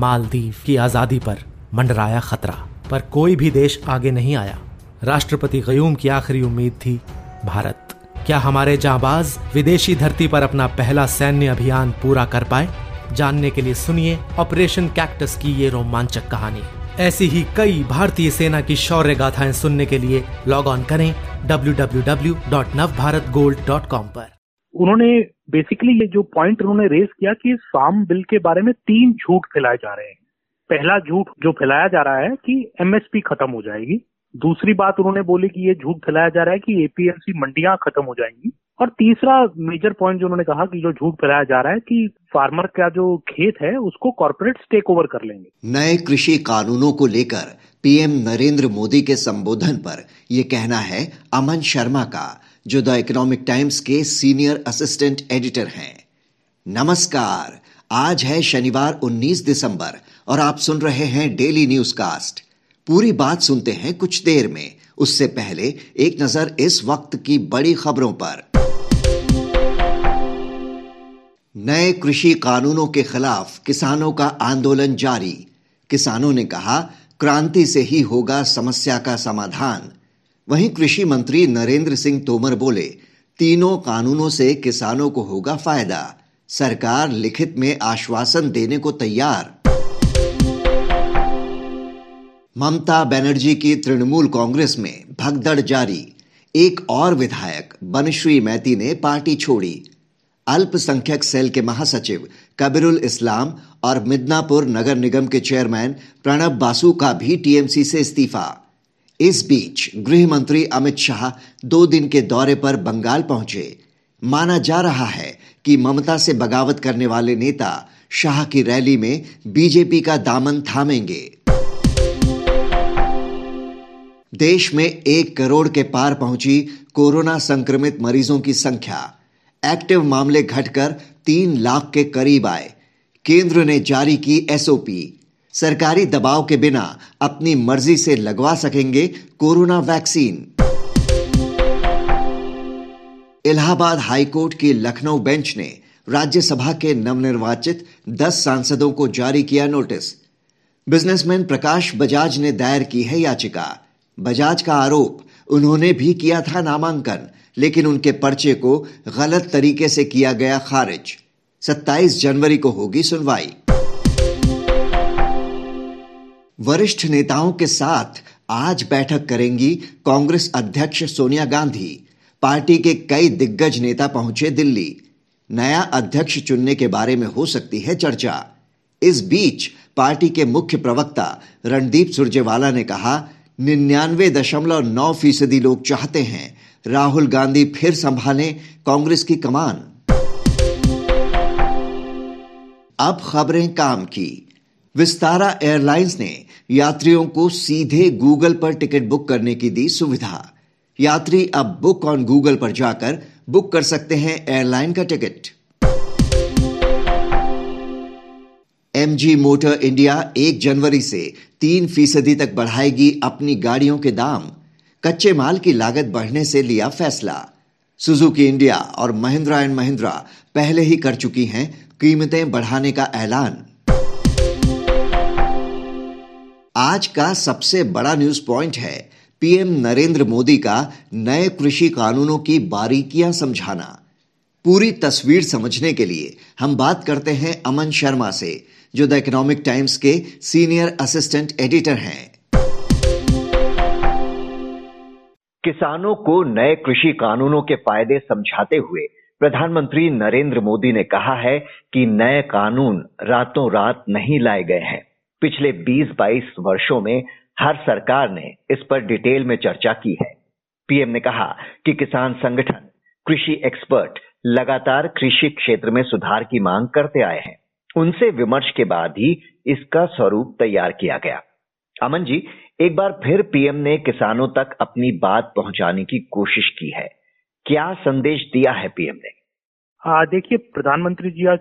मालदीव की आज़ादी पर मंडराया खतरा। पर कोई भी देश आगे नहीं आया। राष्ट्रपति कयूम की आखिरी उम्मीद थी, भारत। क्या हमारे जाबाज विदेशी धरती पर अपना पहला सैन्य अभियान पूरा कर पाए? जानने के लिए सुनिए ऑपरेशन कैक्टस की ये रोमांचक कहानी। ऐसी ही कई भारतीय सेना की शौर्य गाथाएँ सुनने के लिए लॉग ऑन करें www.navbharatgold.com पर। उन्होंने बेसिकली ये जो पॉइंट उन्होंने रेस किया कि फार्म बिल के बारे में तीन झूठ फैलाए जा रहे हैं। पहला झूठ जो फैलाया जा रहा है कि एमएसपी खत्म हो जाएगी। दूसरी बात उन्होंने बोली कि ये झूठ फैलाया जा रहा है कि एपीएमसी मंडियाँ खत्म हो जाएँगी। और तीसरा मेजर पॉइंट जो उन्होंने कहा कि जो झूठ फैलाया जा रहा है कि फार्मर का जो खेत है, उसको कॉर्पोरेट टेक ओवर कर लेंगे। नए कृषि कानूनों को लेकर पीएम नरेंद्र मोदी के संबोधन पर यह कहना है अमन शर्मा का। जो द इकोनॉमिक टाइम्स के सीनियर असिस्टेंट एडिटर हैं। नमस्कार, आज है शनिवार 19 दिसंबर और आप सुन रहे हैं डेली न्यूज़ कास्ट पूरी बात सुनते हैं कुछ देर में। उससे पहले एक नज़र इस वक्त की बड़ी खबरों पर। नए कृषि कानूनों के खिलाफ किसानों का आंदोलन जारी। किसानों ने कहा, क्रांति से ही होगा समस्या का समाधान। वहीं कृषि मंत्री नरेंद्र सिंह तोमर बोले, तीनों कानूनों से किसानों को होगा फ़ायदा। सरकार लिखित में आश्वासन देने को तैयार। ममता बनर्जी की तृणमूल कांग्रेस में भगदड़ जारी। एक और विधायक, बनश्री मैती ने पार्टी छोड़ी। अल्पसंख्यक सेल के महासचिव, कबीरुल इस्लाम और मिदनापुर नगर निगम के चेयरमैन प्रणब बासु का भी टीएमसी से इस्तीफा। इस बीच गृह मंत्री अमित शाह दो दिन के दौरे पर बंगाल पहुँचे। माना जा रहा है कि ममता से बगावत करने वाले नेता शाह की रैली में बीजेपी का दामन थामेंगे। देश में एक करोड़ के पार पहुँची कोरोना संक्रमित मरीजों की संख्या। एक्टिव मामले घटकर तीन लाख के करीब आए। केंद्र ने जारी की एसओपी। सरकारी दबाव के बिना अपनी मर्ज़ी से लगवा सकेंगे कोरोना वैक्सीन। इलाहाबाद हाईकोर्ट की लखनऊ बेंच ने राज्यसभा के नवनिर्वाचित 10 सांसदों को जारी किया नोटिस। बिजनेसमैन प्रकाश बजाज ने दायर की है याचिका। बजाज का आरोप, उन्होंने भी किया था नामांकन, लेकिन उनके पर्चे को गलत तरीके से किया गया खारिज। 27 जनवरी को होगी सुनवाई। वरिष्ठ नेताओं के साथ आज बैठक करेंगी कांग्रेस अध्यक्ष सोनिया गांधी। पार्टी के कई दिग्गज नेता पहुँचे दिल्ली। नया अध्यक्ष चुनने के बारे में हो सकती है चर्चा। इस बीच पार्टी के मुख्य प्रवक्ता रणदीप सुरजेवाला ने कहा, निन्यानवे दशमलव नौ फ़ीसदी लोग चाहते हैं। राहुल गांधी फिर संभालें कांग्रेस की कमान। अब खबरें काम की। विस्तारा एयरलाइंस ने यात्रियों को सीधे गूगल पर टिकट बुक करने की दी सुविधा। यात्री अब बुक ऑन गूगल पर जाकर बुक कर सकते हैं एयरलाइन का टिकट। एमजी मोटर इंडिया एक जनवरी से तीन फ़ीसदी तक बढ़ाएगी अपनी गाड़ियों के दाम। कच्चे माल की लागत बढ़ने से लिया फैसला। सुजुकी इंडिया और महिंद्रा एंड महिंद्रा पहले ही कर चुकी हैं कीमतें बढ़ाने का ऐलान। आज का सबसे बड़ा न्यूज़ पॉइंट है पीएम नरेंद्र मोदी का नए कृषि कानूनों की बारीकियाँ समझाना। पूरी तस्वीर समझने के लिए हम बात करते हैं अमन शर्मा से, जो द इकोनॉमिक टाइम्स के सीनियर असिस्टेंट एडिटर हैं। किसानों को नए कृषि कानूनों के फ़ायदे समझाते हुए प्रधानमंत्री नरेंद्र मोदी ने कहा है कि नए कानून रातों रात नहीं लाए गए हैं। पिछले 20-22 वर्षों में हर सरकार ने इस पर डिटेल में चर्चा की है। पीएम ने कहा कि किसान संगठन, कृषि एक्सपर्ट लगातार कृषि क्षेत्र में सुधार की मांग करते आए हैं। उनसे विमर्श के बाद ही इसका स्वरूप तैयार किया गया। अमन जी, एक बार फिर पीएम ने किसानों तक अपनी बात पहुँचाने की कोशिश की है। क्या संदेश दिया है पीएम ने? देखिए, प्रधानमंत्री जी आज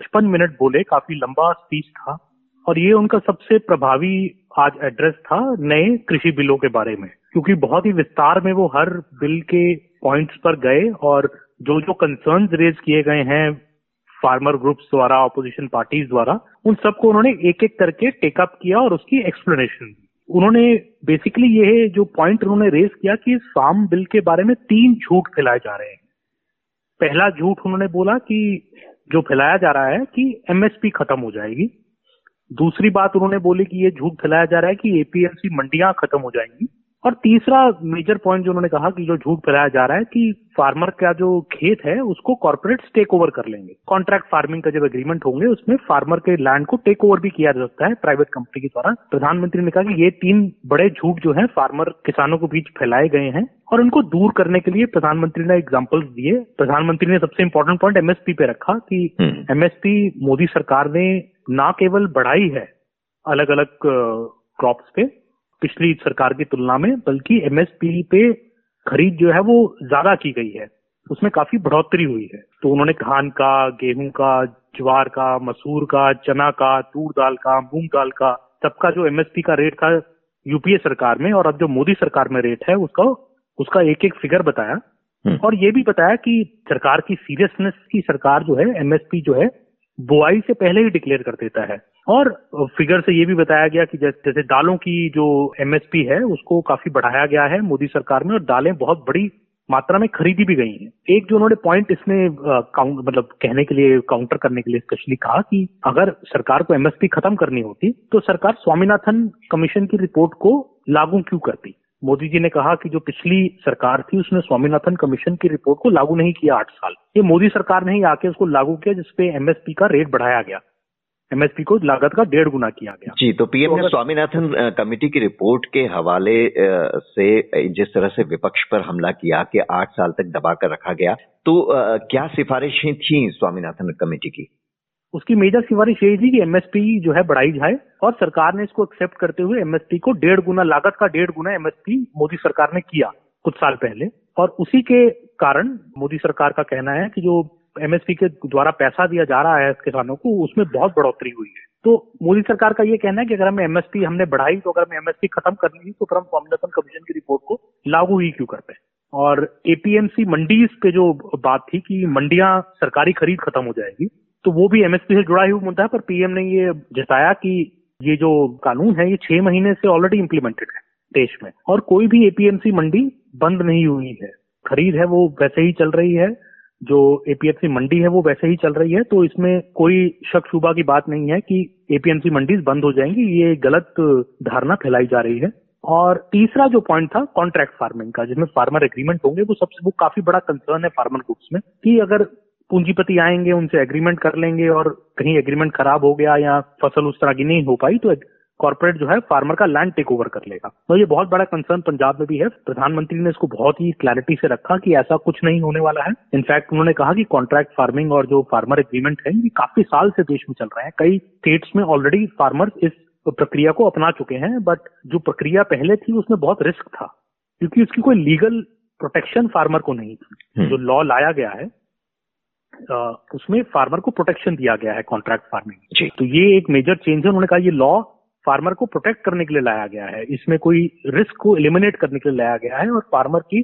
पचपन मिनट बोले, काफ़ी लंबा स्पीच था। और ये उनका सबसे प्रभावी आज एड्रेस था नए कृषि बिलों के बारे में। क्योंकि बहुत ही विस्तार में वो हर बिल के पॉइंट्स पर गए और जो जो कंसर्न रेज किए गए हैं फार्मर ग्रुप्स द्वारा ऑपोजिशन पार्टीज़ द्वारा, उन सबको उन्होंने एक एक करके टेकअप किया और उसकी एक्सप्लेनेशन उन्होंने बेसिकली ये जो पॉइंट उन्होंने रेज किया कि फार्म बिल के बारे में तीन झूठ फैलाए जा रहे हैं। पहला झूठ उन्होंने बोला कि, जो फैलाया जा रहा है कि एमएसपी खत्म हो जाएगी। दूसरी बात उन्होंने बोली कि ये झूठ फैलाया जा रहा है कि एपीएमसी मंडियाँ खत्म हो जाएँगी। और तीसरा मेजर पॉइंट जो उन्होंने कहा कि जो झूठ फैलाया जा रहा है कि फार्मर का जो खेत है उसको कॉर्पोरेट टेक ओवर कर लेंगे। कॉन्ट्रैक्ट फ़ार्मिंग का जब एग्रीमेंट होंगे उसमें फार्मर के लैंड को टेक ओवर भी किया जा सकता है प्राइवेट कंपनी के द्वारा। प्रधानमंत्री ने कहा कि ये तीन बड़े झूठ जो है फार्मर किसानों के बीच फैलाए गए हैं और उनको दूर करने के लिए प्रधानमंत्री ने एग्जाम्पल्स दिए। प्रधानमंत्री ने सबसे इम्पोर्टेंट पॉइंट एमएसपी पे रखा कि एमएसपी हम्म। मोदी सरकार ने ना केवल बढ़ाई है अलग अलग क्रॉप्स पे पिछली सरकार की तुलना में बल्कि एमएसपी पे खरीद जो है वो ज़्यादा की गई है। उसमें काफ़ी बढ़ोतरी हुई है। तो उन्होंने धान का गेहूँ का ज्वार का मसूर का चना का तूर दाल का मूंग दाल का सबका जो एमएसपी का रेट था यूपीए सरकार में और अब जो मोदी सरकार में रेट है उसका उसका एक एक फिगर बताया। हम्म। और ये भी बताया कि सरकार की सीरियसनेस की सरकार जो है एमएसपी जो है बुआई से पहले ही डिक्लेयर कर देता है। और फिगर से ये भी बताया गया कि जैसे दालों की जो एमएसपी है, उसको काफ़ी बढ़ाया गया है मोदी सरकार में और दालें बहुत बड़ी मात्रा में खरीदी भी गई हैं। एक जो उन्होंने पॉइंट इसमें काउंट मतलब कहने के लिए काउंटर करने के लिए स्पेशली कहा कि अगर सरकार को एमएसपी खत्म करनी होती तो सरकार स्वामीनाथन कमीशन की रिपोर्ट को लागू क्यों करती? मोदी जी ने कहा कि जो पिछली सरकार थी, उसने स्वामीनाथन कमीशन की रिपोर्ट को लागू नहीं किया आठ साल। ये मोदी सरकार ने ही आके उसको लागू किया, जिसपे एमएसपी का रेट बढ़ाया गया। एमएसपी को लागत का डेढ़ गुना किया गया। जी तो पीएम ने तो स्वामीनाथन कमेटी की रिपोर्ट के हवाले से जिस तरह से विपक्ष पर हमला किया कि आठ साल तक दबा कर रखा गया तो क्या सिफारिशें थी स्वामीनाथन कमेटी की? उसकी मेजर सिफारिश यही थी कि एमएसपी जो है बढ़ाई जाए और सरकार ने इसको एक्सेप्ट करते हुए एमएसपी को डेढ़ गुना लागत का डेढ़ गुना एमएसपी मोदी सरकार ने किया कुछ साल पहले। और उसी के कारण मोदी सरकार का कहना है कि जो एमएसपी के द्वारा पैसा दिया जा रहा है किसानों को, उसमें बहुत बढ़ोतरी हुई है। तो मोदी सरकार का ये कहना है कि अगर हमें एमएसपी हमने बढ़ाई तो अगर हमें एमएसपी खत्म करनी है तो फिर हम स्वामीनाथन कमीशन की रिपोर्ट को लागू ही क्यों करते हैं? और एपीएमसी मंडीज पे जो बात थी कि मंडियाँ सरकारी खरीद खत्म हो जाएगी तो वो भी एमएसपी से जुड़ा हुआ मुद्दा है, पर पीएम ने ये जताया कि ये जो कानून है, ये छह महीने से ऑलरेडी इम्प्लीमेंटेड है देश में। और कोई भी एपीएमसी मंडी बंद नहीं हुई है। खरीद है वो वैसे ही चल रही है। जो एपीएमसी मंडी है, वो वैसे ही चल रही है तो इसमें कोई शक शुबा की बात नहीं है कि एपीएमसी मंडी बंद हो जाएँगी, ये गलत धारणा फैलाई जा रही है। और तीसरा जो पॉइंट था कॉन्ट्रैक्ट फ़ार्मिंग का, जिसमें फार्मर एग्रीमेंट होंगे, वो सबसे, वो काफ़ी बड़ा कंसर्न है फार्मर ग्रुप्स में, कि अगर पूंजीपति आएँगे, उनसे एग्रीमेंट कर लेंगे और कहीं एग्रीमेंट खराब हो गया या फ़सल उस तरह की नहीं हो पाई तो कॉर्पोरेट जो है फार्मर का लैंड टेक ओवर कर लेगा। तो ये बहुत बड़ा कंसर्न पंजाब में भी है। प्रधानमंत्री ने इसको बहुत ही क्लैरिटी से रखा कि ऐसा कुछ नहीं होने वाला है। इनफैक्ट उन्होंने कहा कि कॉन्ट्रैक्ट फ़ार्मिंग और जो फार्मर एग्रीमेंट है ये काफ़ी साल से देश में चल रहे हैं। कई स्टेट्स में ऑलरेडी फार्मर इस प्रक्रिया को अपना चुके हैं बट जो प्रक्रिया पहले थी उसमें बहुत रिस्क था। क्योंकि उसकी कोई लीगल प्रोटेक्शन फार्मर को नहीं थी। हम्म। जो लॉ लाया गया है उसमें फार्मर को प्रोटेक्शन दिया गया है कॉन्ट्रैक्ट फ़ार्मिंग तो ये एक मेजर चेंज है। उन्होंने कहा ये लॉ फार्मर को प्रोटेक्ट करने के लिए लाया गया है। इसमें कोई रिस्क को एलिमिनेट करने के लिए लाया गया है और फार्मर की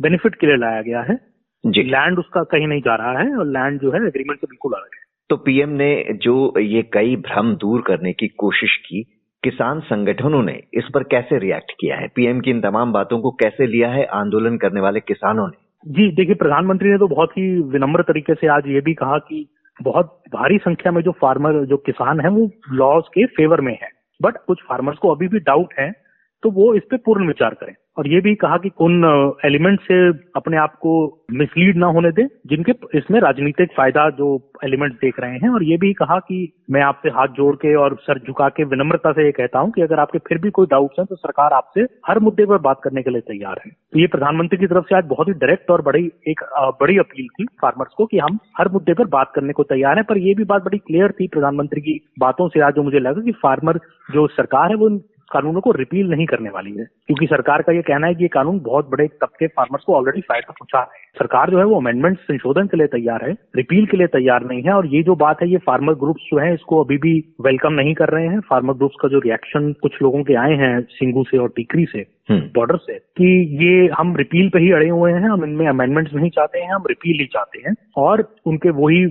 बेनिफिट के लिए लाया गया है। जी। लैंड उसका कहीं नहीं जा रहा है और लैंड जो है एग्रीमेंट से बिल्कुल अलग है। तो पीएम ने जो ये कई भ्रम दूर करने की कोशिश की किसान संगठनों ने इस पर कैसे रिएक्ट किया है? पीएम की इन तमाम बातों को कैसे लिया है आंदोलन करने वाले किसानों ने? जी देखिए प्रधानमंत्री ने तो बहुत ही विनम्र तरीके से आज ये भी कहा कि बहुत भारी संख्या में जो फार्मर जो किसान है वो लॉज के फेवर में है। बट कुछ फार्मर्स को अभी भी डाउट है तो वो इस पे पूर्ण विचार करें। और ये भी कहा कि उन एलिमेंट से अपने आप को मिसलीड ना होने दें, जिनके इसमें राजनीतिक फ़ायदा जो एलिमेंट देख रहे हैं। और ये भी कहा कि मैं आपसे हाथ जोड़ के और सर झुका के विनम्रता से ये कहता हूँ कि अगर आपके फिर भी कोई डाउट्स हैं तो सरकार आपसे हर मुद्दे पर बात करने के लिए तैयार है। तो ये प्रधानमंत्री की तरफ़ से आज बहुत ही डायरेक्ट और बड़ी एक बड़ी अपील थी फार्मर्स को कि हम हर मुद्दे पर बात करने को तैयार है। पर यह भी बात बड़ी क्लियर थी प्रधानमंत्री की बातों से आज जो मुझे लगा कि फार्मर जो सरकार है, वो कानूनों को रिपील नहीं करने वाली है। क्योंकि सरकार का ये कहना है कि ये कानून बहुत बड़े तबके फार्मर्स को ऑलरेडी फ़ायदा पहुँचा रहे हैं। सरकार जो है वो अमेंडमेंट संशोधन के लिए तैयार है रिपील के लिए तैयार नहीं है, और ये जो बात है, ये फार्मर ग्रुप्स जो है, इसको अभी भी वेलकम नहीं कर रहे हैं। फार्मर ग्रुप्स का जो रिएक्शन कुछ लोगों के आए हैं, सिंगू से और टीकरी से बॉर्डर से, कि ये हम रिपील पे ही अड़े हुए हैं, हम इनमें अमेंडमेंट्स नहीं चाहते हैं, हम रिपील ही चाहते हैं। और उनके वही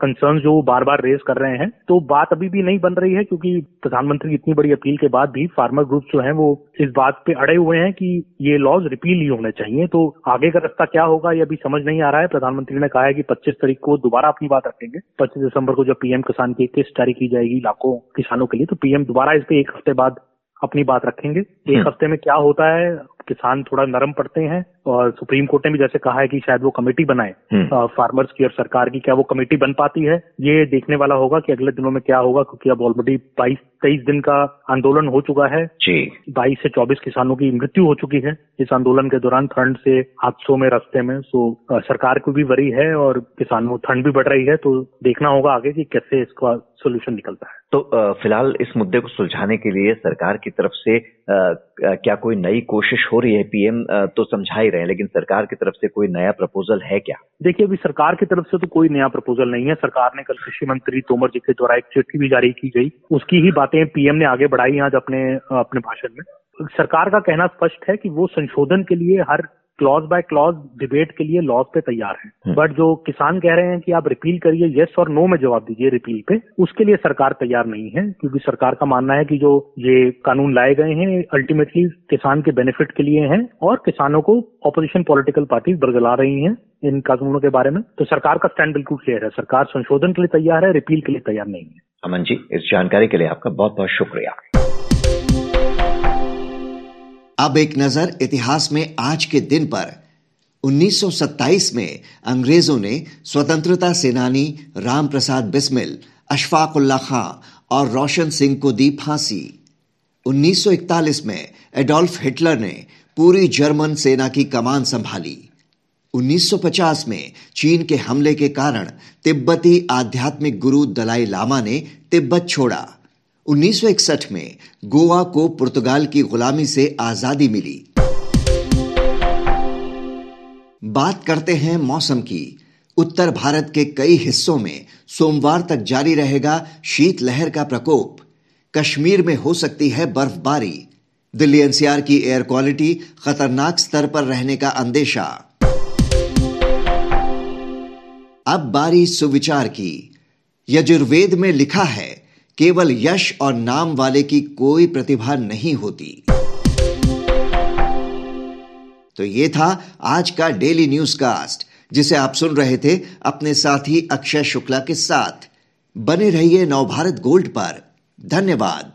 कंसर्न जो बार बार रेज कर रहे हैं तो बात अभी भी नहीं बन रही है, क्योंकि प्रधानमंत्री इतनी बड़ी अपील के बाद भी फार्मर ग्रुप जो है, वो इस बात पे अड़े हुए हैं कि ये लॉज रिपील ही होने चाहिए। तो आगे का रास्ता क्या होगा, ये अभी समझ नहीं आ रहा है। प्रधानमंत्री ने कहा है कि 25 तारीख को दोबारा अपनी बात रखेंगे। 25 दिसंबर को जब पीएम किसान की किस्त जारी की जाएगी लाखों किसानों के लिए तो पीएम दोबारा इस पे एक हफ़्ते बाद अपनी बात रखेंगे एक हम्म। हफ़्ते में क्या होता है किसान थोड़ा नरम पड़ते हैं और सुप्रीम कोर्ट ने भी जैसे कहा है कि शायद वो कमेटी बनाए फार्मर्स हम्म। की और सरकार की क्या वो कमेटी बन पाती है? ये देखने वाला होगा कि अगले दिनों में क्या होगा क्योंकि अब ऑलरेडी बाईस तेईस दिन का आंदोलन हो चुका है। बाईस से चौबीस किसानों की मृत्यु हो चुकी है। इस आंदोलन के दौरान ठंड से हादसों में रस्ते में सो सरकार को भी वरी है और किसानों ठंड भी बढ़ रही है तो देखना होगा आगे कि कैसे इसका सोल्यूशन निकलता है। तो फ़िलहाल इस मुद्दे को सुलझाने के लिए सरकार की तरफ़ से क्या कोई नई कोशिश रही है पीएम तो समझा ही रहे हैं, लेकिन सरकार की तरफ़ से कोई नया प्रपोजल है क्या? देखिए, अभी सरकार की तरफ़ से तो कोई नया प्रपोजल नहीं है। सरकार ने कल कृषि मंत्री तोमर जी के द्वारा एक चिट्ठी भी जारी की गई। उसकी ही बातें पीएम ने आगे बढ़ाई आज अपने अपने भाषण में। सरकार का कहना स्पष्ट है कि वो संशोधन के लिए हर क्लॉज बाय क्लॉज डिबेट के लिए लॉज पे तैयार है। बट जो किसान कह रहे हैं कि आप रिपील करिए येस और नो में जवाब दीजिए रिपील पे उसके लिए सरकार तैयार नहीं है क्योंकि सरकार का मानना है कि जो ये कानून लाए गए हैं अल्टीमेटली किसान के बेनिफिट के लिए हैं और किसानों को ऑपोजिशन पॉलिटिकल पार्टीज़ बरगला रही हैं इन कानूनों के बारे में। तो सरकार का स्टैंड बिल्कुल क्लियर है। सरकार संशोधन के लिए तैयार है रिपील के लिए तैयार नहीं है। अमन जी इस जानकारी के लिए आपका बहुत बहुत शुक्रिया। अब एक नज़र इतिहास में आज के दिन पर। 1927 में अंग्रेज़ों ने स्वतंत्रता सेनानी राम प्रसाद बिस्मिल अशफाकुल्ला खां और रोशन सिंह को दी फांसी। 1941 में एडोल्फ हिटलर ने पूरी जर्मन सेना की कमान संभाली। 1950 में चीन के हमले के कारण तिब्बती आध्यात्मिक गुरु दलाई लामा ने तिब्बत छोड़ा। 1961 में गोवा को पुर्तगाल की गुलामी से आज़ादी मिली। बात करते हैं मौसम की। उत्तर भारत के कई हिस्सों में सोमवार तक जारी रहेगा शीतलहर का प्रकोप। कश्मीर में हो सकती है बर्फबारी। दिल्ली एनसीआर की एयर क्वालिटी खतरनाक स्तर पर रहने का अंदेशा। अब बारी सुविचार की। यजुर्वेद में लिखा है केवल यश और नाम वाले की कोई प्रतिभा नहीं होती। तो ये था आज का डेली न्यूज़ कास्ट जिसे आप सुन रहे थे अपने साथी अक्षय शुक्ला के साथ। बने रहिए नवभारत गोल्ड पर। धन्यवाद।